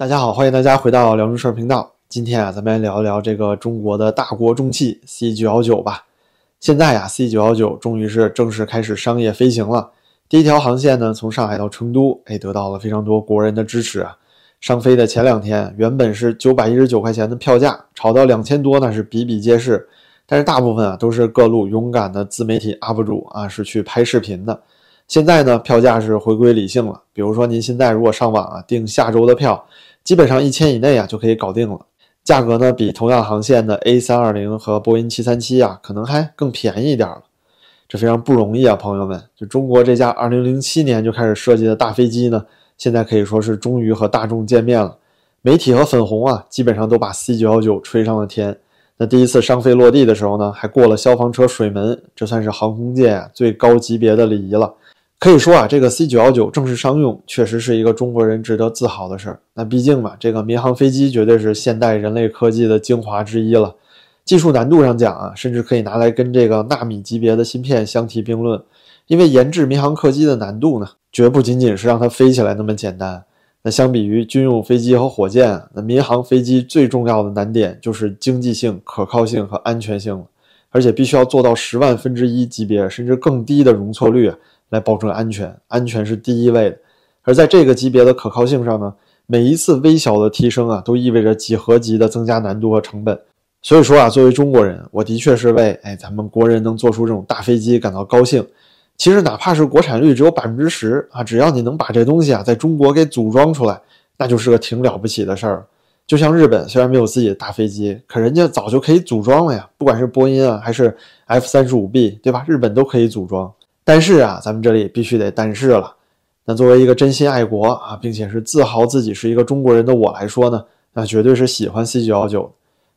大家好，欢迎大家回到辽中事儿频道。今天啊，咱们来聊一聊这个中国的大国重器 C 九幺九吧。现在呀，C 九幺九终于是正式开始商业飞行了。第一条航线呢，从上海到成都，哎，得到了非常多国人的支持啊。上飞的前两天，原本是九百一十九块钱的票价，炒到两千多，那是比比皆是。但是大部分啊，都是各路勇敢的自媒体 UP 主啊，是去拍视频的。现在呢，票价是回归理性了。比如说，您现在如果上网啊订下周的票，基本上一千以内啊就可以搞定了。价格呢，比同样航线的 A 三二零和波音七三七啊，可能还更便宜一点了。这非常不容易啊，朋友们！就中国这架二零零七年就开始设计的大飞机呢，现在可以说是终于和大众见面了。媒体和粉红啊，基本上都把 C 九幺九吹上了天。那第一次商飞落地的时候呢，还过了消防车水门，这算是航空界啊最高级别的礼仪了。可以说啊，这个 C 九幺九正式商用，确实是一个中国人值得自豪的事儿。那毕竟嘛，这个民航飞机绝对是现代人类科技的精华之一了。技术难度上讲啊，甚至可以拿来跟这个纳米级别的芯片相提并论。因为研制民航客机的难度呢，绝不仅仅是让它飞起来那么简单。那相比于军用飞机和火箭，那民航飞机最重要的难点就是经济性、可靠性和安全性了。而且必须要做到十万分之一级别，甚至更低的容错率。来保证安全，安全是第一位的。而在这个级别的可靠性上呢，每一次微小的提升啊，都意味着几何级的增加难度和成本。所以说啊，作为中国人，我的确是为哎咱们国人能做出这种大飞机感到高兴。其实哪怕是国产率只有百分之十啊，只要你能把这东西啊在中国给组装出来，那就是个挺了不起的事儿。就像日本虽然没有自己的大飞机，可人家早就可以组装了呀，不管是波音啊还是 F 三十五 B，对吧？日本都可以组装。但是啊，咱们这里必须得但是了。那作为一个真心爱国啊，并且是自豪自己是一个中国人的我来说呢，那绝对是喜欢 C 九幺九。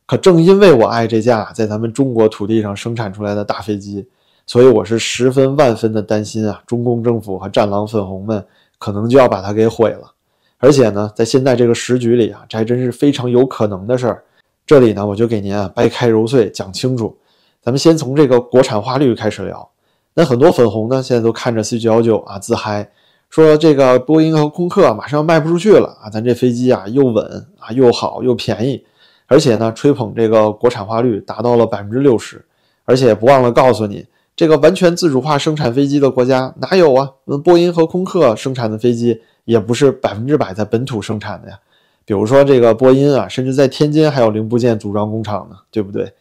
可正因为我爱这架在咱们中国土地上生产出来的大飞机，所以我是十分万分的担心啊，中共政府和战狼粉红们可能就要把它给毁了。而且呢，在现在这个时局里啊，这还真是非常有可能的事儿。这里呢，我就给您啊掰开揉碎讲清楚。咱们先从这个国产化率开始聊。那很多粉红呢，现在都看着 C 九幺九啊自嗨，说这个波音和空客马上卖不出去了啊，咱这飞机啊又稳啊又好又便宜，而且呢吹捧这个国产化率达到了百分之六十，而且不忘了告诉你，这个完全自主化生产飞机的国家哪有啊？那波音和空客生产的飞机也不是百分之百在本土生产的呀，比如说这个波音啊，甚至在天津还有零部件组装工厂呢，对不对？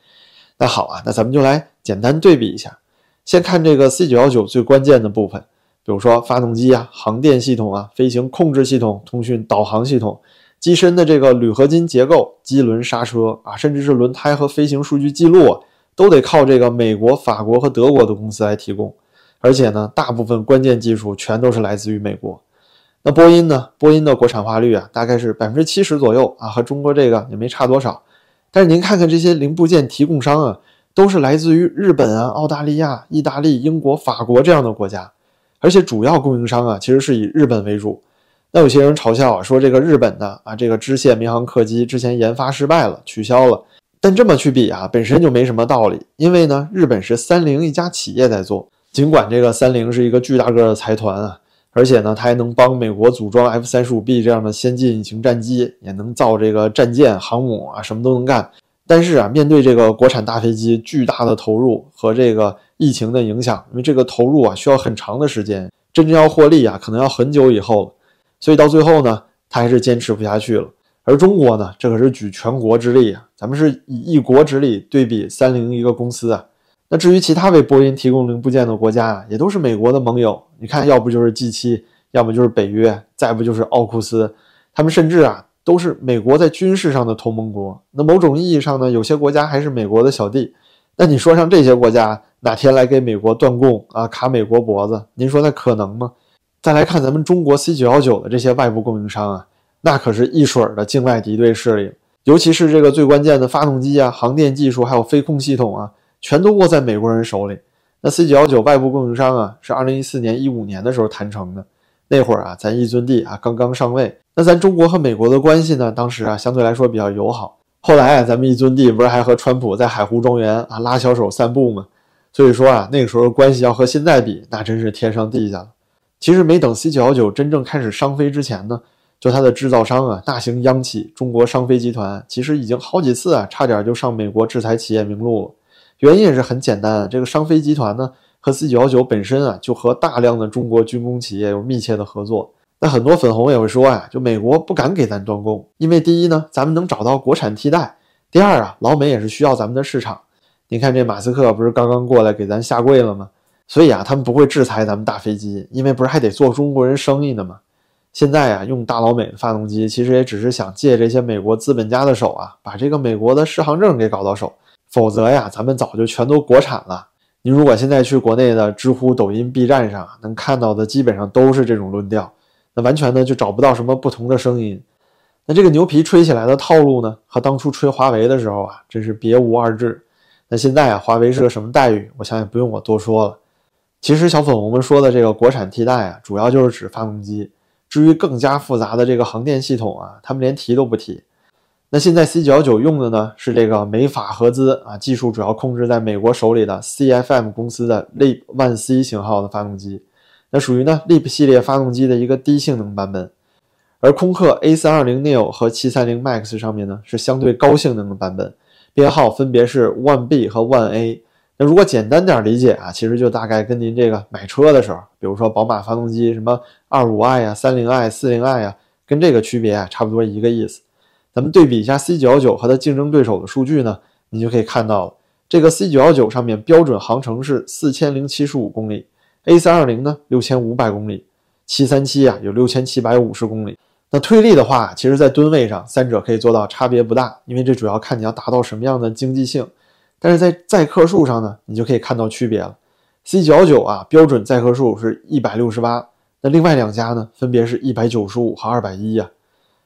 那好啊，那咱们就来简单对比一下。先看这个 C 九幺九最关键的部分，比如说发动机啊、航电系统啊、飞行控制系统、通讯导航系统、机身的这个铝合金结构、机轮刹车啊，甚至是轮胎和飞行数据记录，都得靠这个美国、法国和德国的公司来提供。而且呢，大部分关键技术全都是来自于美国。那波音呢？波音的国产化率啊，大概是百分之七十左右啊，和中国这个也没差多少。但是您看看这些零部件提供商啊。都是来自于日本啊、澳大利亚、意大利、英国、法国这样的国家，而且主要供应商啊，其实是以日本为主。那有些人嘲笑啊，说这个日本的啊，这个支线民航客机之前研发失败了，取消了。但这么去比啊，本身就没什么道理，因为呢，日本是三菱一家企业在做，尽管这个三菱是一个巨大个的财团啊，而且呢，它还能帮美国组装 F 三十五 B 这样的先进隐形战机，也能造这个战舰、航母啊，什么都能干。但是啊，面对这个国产大飞机巨大的投入和这个疫情的影响，因为这个投入啊需要很长的时间，真正要获利啊可能要很久以后了。所以到最后呢，他还是坚持不下去了。而中国呢，这可是举全国之力啊，咱们是以一国之力对比三菱一个公司啊。那至于其他为波音提供零部件的国家啊，也都是美国的盟友。你看，要不就是 G 七，要么就是北约，再不就是奥库斯，他们甚至啊。都是美国在军事上的同盟国，那某种意义上呢，有些国家还是美国的小弟。那你说像这些国家哪天来给美国断供啊，卡美国脖子？您说那可能吗？再来看咱们中国 C 九幺九的这些外部供应商啊，那可是一水儿的境外敌对势力，尤其是这个最关键的发动机啊、航电技术还有飞控系统啊，全都握在美国人手里。那 C 九幺九外部供应商啊，是二零一四年、一五年的时候谈成的。那会儿啊，咱一尊帝啊刚刚上位，那咱中国和美国的关系呢，当时啊相对来说比较友好。后来啊，咱们一尊帝不是还和川普在海湖庄园啊拉小手散步吗？所以说啊，那个时候关系要和现在比，那真是天上地下了。其实没等 C 九幺九真正开始商飞之前呢，就它的制造商啊，大型央企中国商飞集团，其实已经好几次啊，差点就上美国制裁企业名录了。原因也是很简单，这个商飞集团呢和 C 九幺九本身啊，就和大量的中国军工企业有密切的合作。那很多粉红也会说呀，就美国不敢给咱断供，因为第一呢，咱们能找到国产替代；第二啊，老美也是需要咱们的市场。你看这马斯克不是刚刚过来给咱下跪了吗？所以啊，他们不会制裁咱们大飞机，因为不是还得做中国人生意呢吗？现在啊，用大老美的发动机，其实也只是想借这些美国资本家的手啊，把这个美国的适航证给搞到手。否则呀，咱们早就全都国产了。您如果现在去国内的知乎、抖音、B 站上能看到的，基本上都是这种论调。那完全呢就找不到什么不同的声音。那这个牛皮吹起来的套路呢，和当初吹华为的时候啊，真是别无二致。那现在啊，华为是个什么待遇？我想也不用我多说了。其实小粉红们说的这个国产替代啊，主要就是指发动机。至于更加复杂的这个航电系统啊，他们连提都不提。那现在 C 九幺九用的呢是这个美法合资啊，技术主要控制在美国手里的 CFM 公司的 LEAP One C 型号的发动机，那属于呢 LEAP 系列发动机的一个低性能版本，而空客 A 三二零 neo 和七三零 MAX 上面呢是相对高性能的版本，编号分别是 One B 和 One A。那如果简单点理解啊，其实就大概跟您这个买车的时候，比如说宝马发动机什么二五 i 呀、三零 i、四零 i 呀，跟这个区别啊差不多一个意思。咱们对比一下 C 九幺九和它竞争对手的数据呢，你就可以看到了，这个 C 九幺九上面标准航程是四千零七十五公里，A 三二零呢六千五百公里，七三七啊有六千七百五十公里。那推力的话，其实在吨位上三者可以做到差别不大，因为这主要看你要达到什么样的经济性。但是在载客数上呢，你就可以看到区别了。C 九幺九啊标准载客数是一百六十八，那另外两家呢分别是一百九十五和二百一呀。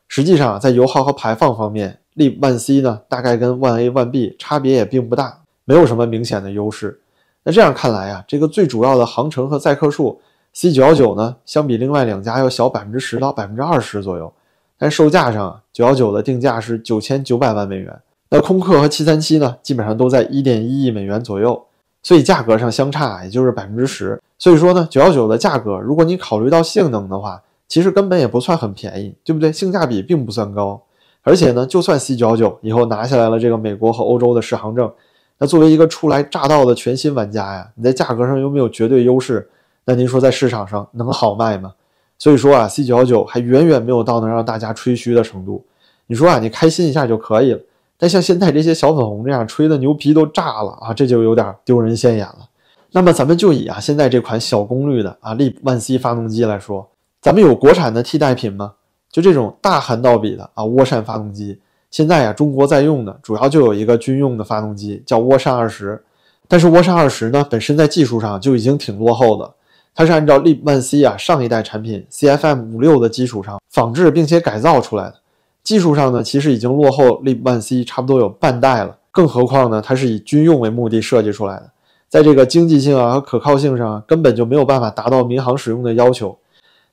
实际上，在油耗和排放方面力万 C 呢，大概跟 One A、One B 差别也并不大，没有什么明显的优势。那这样看来啊，这个最主要的航程和载客数，C919 呢，相比另外两家要小百分之十到百分之二十左右。但售价上，919的定价是九千九百万美元，那空客和737呢，基本上都在一点一亿美元左右，所以价格上相差也就是百分之十。所以说呢，919的价格，如果你考虑到性能的话，其实根本也不算很便宜，对不对？性价比并不算高，而且呢，就算 C99 以后拿下来了这个美国和欧洲的适航证，那作为一个初来乍到的全新玩家呀，你在价格上又没有绝对优势，那您说在市场上能好卖吗？所以说啊，C99 还远远没有到能让大家吹嘘的程度。你说啊，你开心一下就可以了，但像现在这些小粉红这样吹的牛皮都炸了啊，这就有点丢人现眼了。那么咱们就以啊现在这款小功率的啊 LEAP-1C 发动机来说。咱们有国产的替代品吗？就这种大涵道比的啊涡扇发动机，现在呀中国在用的主要就有一个军用的发动机叫涡扇二十，但是涡扇二十呢本身在技术上就已经挺落后的，它是按照利曼 C 啊上一代产品 CFM 五六的基础上仿制并且改造出来的，技术上呢其实已经落后利曼 C 差不多有半代了，更何况呢它是以军用为目的设计出来的，在这个经济性啊和可靠性上根本就没有办法达到民航使用的要求。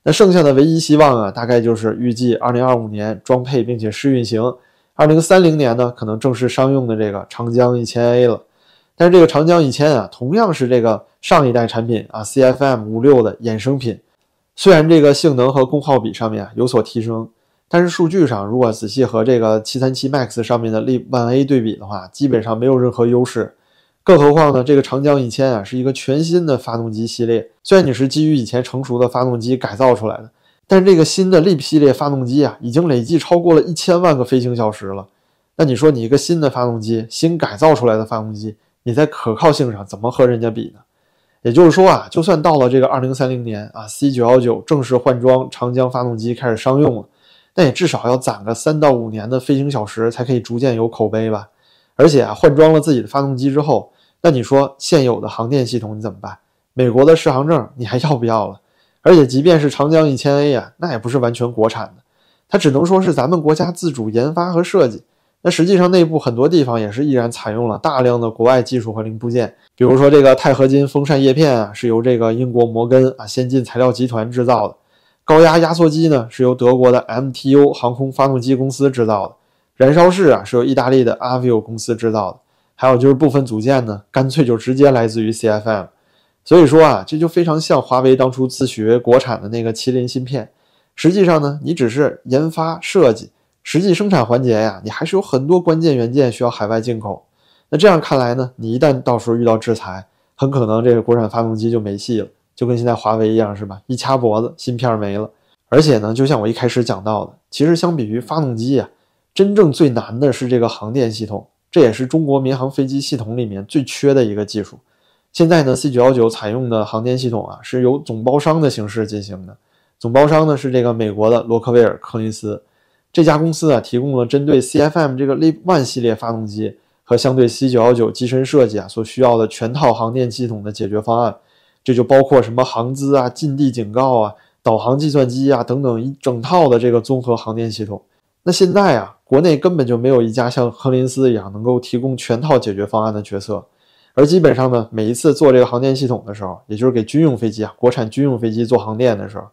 那剩下的唯一希望啊，大概就是预计二零二五年装配并且试运行，二零三零年呢可能正式商用的这个长江一千 A 了。但是这个长江一千啊，同样是这个上一代产品啊 CFM 五六的衍生品。虽然这个性能和功耗比上面有所提升，但是数据上如果仔细和这个七三七 MAX 上面的 LEAP One A 对比的话，基本上没有任何优势。更何况呢？这个长江一千啊，是一个全新的发动机系列。虽然你是基于以前成熟的发动机改造出来的，但是这个新的 LEAP 系列发动机啊，已经累计超过了一千万个飞行小时了。那你说你一个新的发动机，新改造出来的发动机，你在可靠性上怎么和人家比呢？也就是说啊，就算到了这个二零三零年啊，C 九幺九正式换装长江发动机开始商用了，那也至少要攒个三到五年的飞行小时才可以逐渐有口碑吧。而且啊，换装了自己的发动机之后，那你说现有的航电系统你怎么办？美国的适航证你还要不要了？而且即便是长江一千 A 呀，那也不是完全国产的，它只能说是咱们国家自主研发和设计。那实际上内部很多地方也是依然采用了大量的国外技术和零部件，比如说这个钛合金风扇叶片啊，是由这个英国摩根啊先进材料集团制造的；高压压缩机呢，是由德国的 MTU 航空发动机公司制造的；燃烧室啊，是由意大利的 Avio 公司制造的。还有就是部分组件呢，干脆就直接来自于 CFM，所以说啊，这就非常像华为当初自学国产的那个麒麟芯片，实际上呢，你只是研发设计，实际生产环节呀，你还是有很多关键元件需要海外进口。那这样看来呢，你一旦到时候遇到制裁，很可能这个国产发动机就没戏了，就跟现在华为一样，是吧？一掐脖子，芯片没了。而且呢，就像我一开始讲到的，其实相比于发动机啊，真正最难的是这个航电系统，这也是中国民航飞机系统里面最缺的一个技术。现在呢，C919 采用的航电系统啊，是由总包商的形式进行的。总包商呢是这个美国的洛克威尔柯林斯这家公司啊，提供了针对 CFM 这个 LEAP One 系列发动机和相对 C919 机身设计啊所需要的全套航电系统的解决方案。这就包括什么航姿啊、近地警告啊、导航计算机啊等等一整套的这个综合航电系统。那现在啊，国内根本就没有一家像亨林斯一样能够提供全套解决方案的角色。而基本上呢，每一次做这个航电系统的时候，也就是给军用飞机啊，国产军用飞机做航电的时候，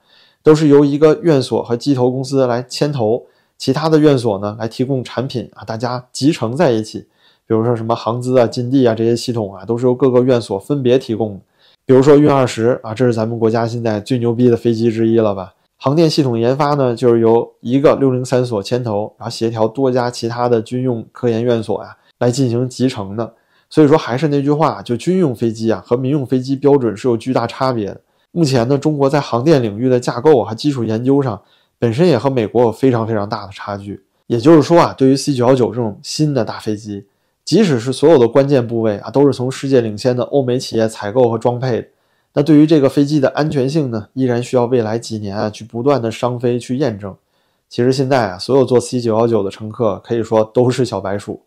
都是由一个院所和机头公司来牵头，其他的院所呢来提供产品啊，大家集成在一起。比如说什么航姿啊、近地啊这些系统啊，都是由各个院所分别提供的。比如说运二十啊，这是咱们国家现在最牛逼的飞机之一了吧？航电系统研发呢，就是由一个六零三所牵头，然后协调多家其他的军用科研院所呀来进行集成的。所以说还是那句话，就军用飞机啊和民用飞机标准是有巨大差别的。目前呢，中国在航电领域的架构和基础研究上，本身也和美国有非常非常大的差距。也就是说啊，对于 C919 这种新的大飞机，即使是所有的关键部位啊都是从世界领先的欧美企业采购和装配的，那对于这个飞机的安全性呢，依然需要未来几年啊去不断的商飞去验证。其实现在啊，所有坐 C919 的乘客可以说都是小白鼠。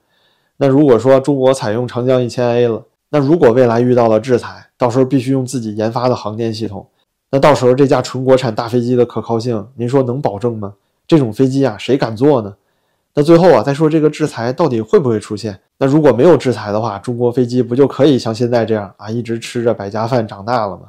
那如果说中国采用长江一千 A 了，那如果未来遇到了制裁，到时候必须用自己研发的航电系统，那到时候这架纯国产大飞机的可靠性，您说能保证吗？这种飞机啊，谁敢坐呢？那最后啊，再说这个制裁到底会不会出现？那如果没有制裁的话，中国飞机不就可以像现在这样啊，一直吃着百家饭长大了吗？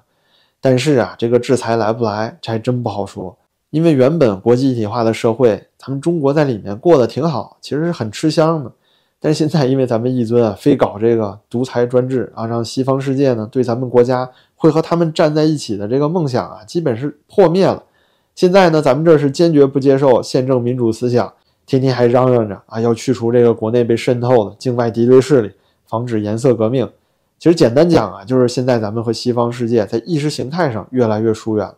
但是啊，这个制裁来不来，这还真不好说。因为原本国际一体化的社会，咱们中国在里面过得挺好，其实是很吃香的。但是现在，因为咱们一尊啊，非搞这个独裁专制啊，让西方世界呢对咱们国家会和他们站在一起的这个梦想啊，基本是破灭了。现在呢，咱们这是坚决不接受宪政民主思想，天天还嚷嚷着啊，要去除这个国内被渗透的境外敌对势力，防止颜色革命。其实简单讲啊，就是现在咱们和西方世界在意识形态上越来越疏远了。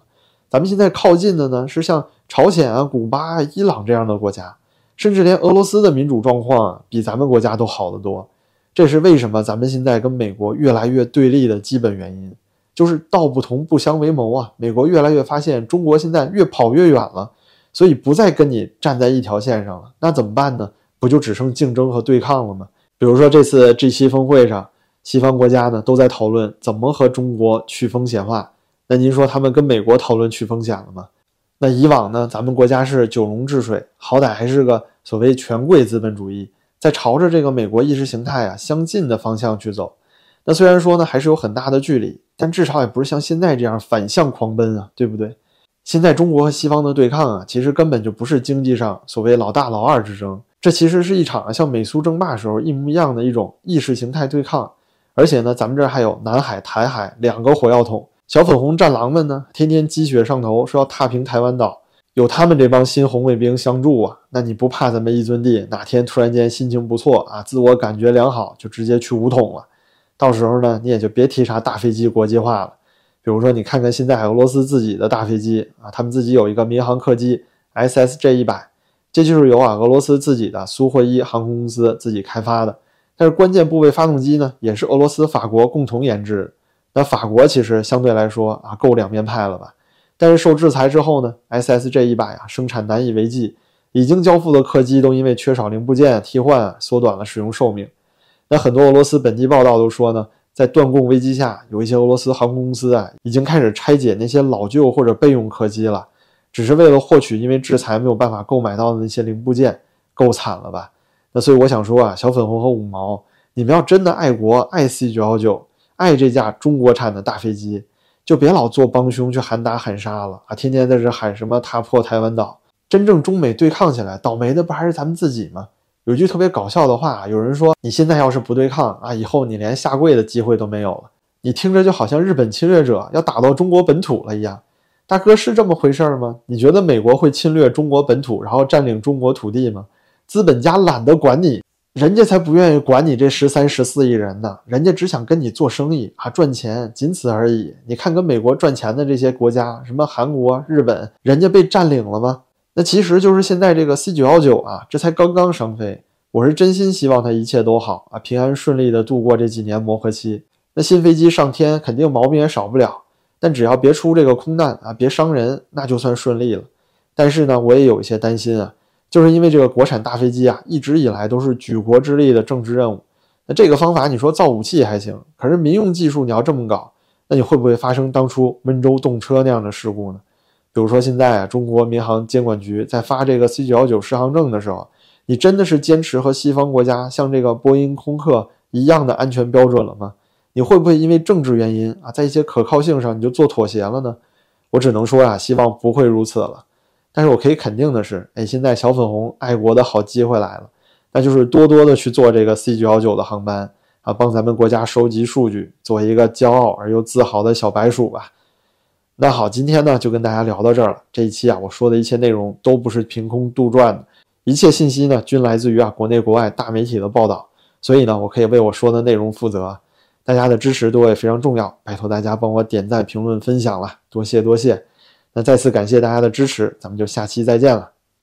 咱们现在靠近的呢，是像朝鲜啊、古巴、伊朗这样的国家。甚至连俄罗斯的民主状况啊，比咱们国家都好得多。这是为什么咱们现在跟美国越来越对立的基本原因，就是道不同不相为谋啊。美国越来越发现中国现在越跑越远了，所以不再跟你站在一条线上了。那怎么办呢？不就只剩竞争和对抗了吗？比如说这次 G7 峰会上，西方国家呢都在讨论怎么和中国去风险化。那您说他们跟美国讨论去风险了吗？那以往呢，咱们国家是九龙治水，好歹还是个所谓权贵资本主义，在朝着这个美国意识形态啊相近的方向去走。那虽然说呢，还是有很大的距离，但至少也不是像现在这样反向狂奔啊，对不对？现在中国和西方的对抗啊，其实根本就不是经济上所谓老大老二之争，这其实是一场像美苏争霸时候一模一样的一种意识形态对抗。而且呢，咱们这儿还有南海、台海两个火药桶。小粉红战狼们呢，天天鸡血上头，说要踏平台湾岛，有他们这帮新红卫兵相助啊，那你不怕咱们一尊帝哪天突然间心情不错啊，自我感觉良好，就直接去武统了？到时候呢，你也就别提啥大飞机国际化了。比如说，你看看现在俄罗斯自己的大飞机啊，他们自己有一个民航客机 SSJ 一百，这就是由啊俄罗斯自己的苏霍伊航空公司自己开发的，但是关键部位发动机呢，也是俄罗斯、法国共同研制。那法国其实相对来说啊够两面派了吧？但是受制裁之后呢，SSJ 一百啊生产难以为继，已经交付的客机都因为缺少零部件替换，缩短了使用寿命。那很多俄罗斯本地报道都说呢，在断供危机下，有一些俄罗斯航空公司啊已经开始拆解那些老旧或者备用客机了，只是为了获取因为制裁没有办法购买到的那些零部件，够惨了吧？那所以我想说啊，小粉红和五毛，你们要真的爱国爱 C 九幺九。爱这架中国产的大飞机，就别老做帮凶去喊打喊杀了啊！天天在这喊什么踏破台湾岛，真正中美对抗起来，倒霉的不还是咱们自己吗？有句特别搞笑的话，有人说你现在要是不对抗啊，以后你连下跪的机会都没有了。你听着就好像日本侵略者要打到中国本土了一样。大哥是这么回事吗？你觉得美国会侵略中国本土，然后占领中国土地吗？资本家懒得管你，人家才不愿意管你这十三十四亿人呢，人家只想跟你做生意啊，赚钱，仅此而已。你看跟美国赚钱的这些国家，什么韩国、日本，人家被占领了吗？那其实就是现在这个 C 九幺九啊，这才刚刚商飞。我是真心希望它一切都好啊，平安顺利的度过这几年磨合期。那新飞机上天，肯定毛病也少不了，但只要别出这个空难啊，别伤人，那就算顺利了。但是呢，我也有一些担心啊，就是因为这个国产大飞机啊，一直以来都是举国之力的政治任务。那这个方法你说造武器还行，可是民用技术你要这么搞，那你会不会发生当初温州动车那样的事故呢？比如说现在啊，中国民航监管局在发这个 C 九幺九适航证的时候，你真的是坚持和西方国家像这个波音、空客一样的安全标准了吗？你会不会因为政治原因啊，在一些可靠性上你就做妥协了呢？我只能说啊，希望不会如此了。但是我可以肯定的是，哎，现在小粉红爱国的好机会来了，那就是多多的去做这个 C 九幺九的航班啊，帮咱们国家收集数据，做一个骄傲而又自豪的小白鼠吧。那好，今天呢就跟大家聊到这儿了。这一期啊，我说的一切内容都不是凭空杜撰的，一切信息呢均来自于啊国内国外大媒体的报道，所以呢，我可以为我说的内容负责。大家的支持对我也非常重要，拜托大家帮我点赞、评论、分享了，多谢多谢。那再次感谢大家的支持，咱们就下期再见了。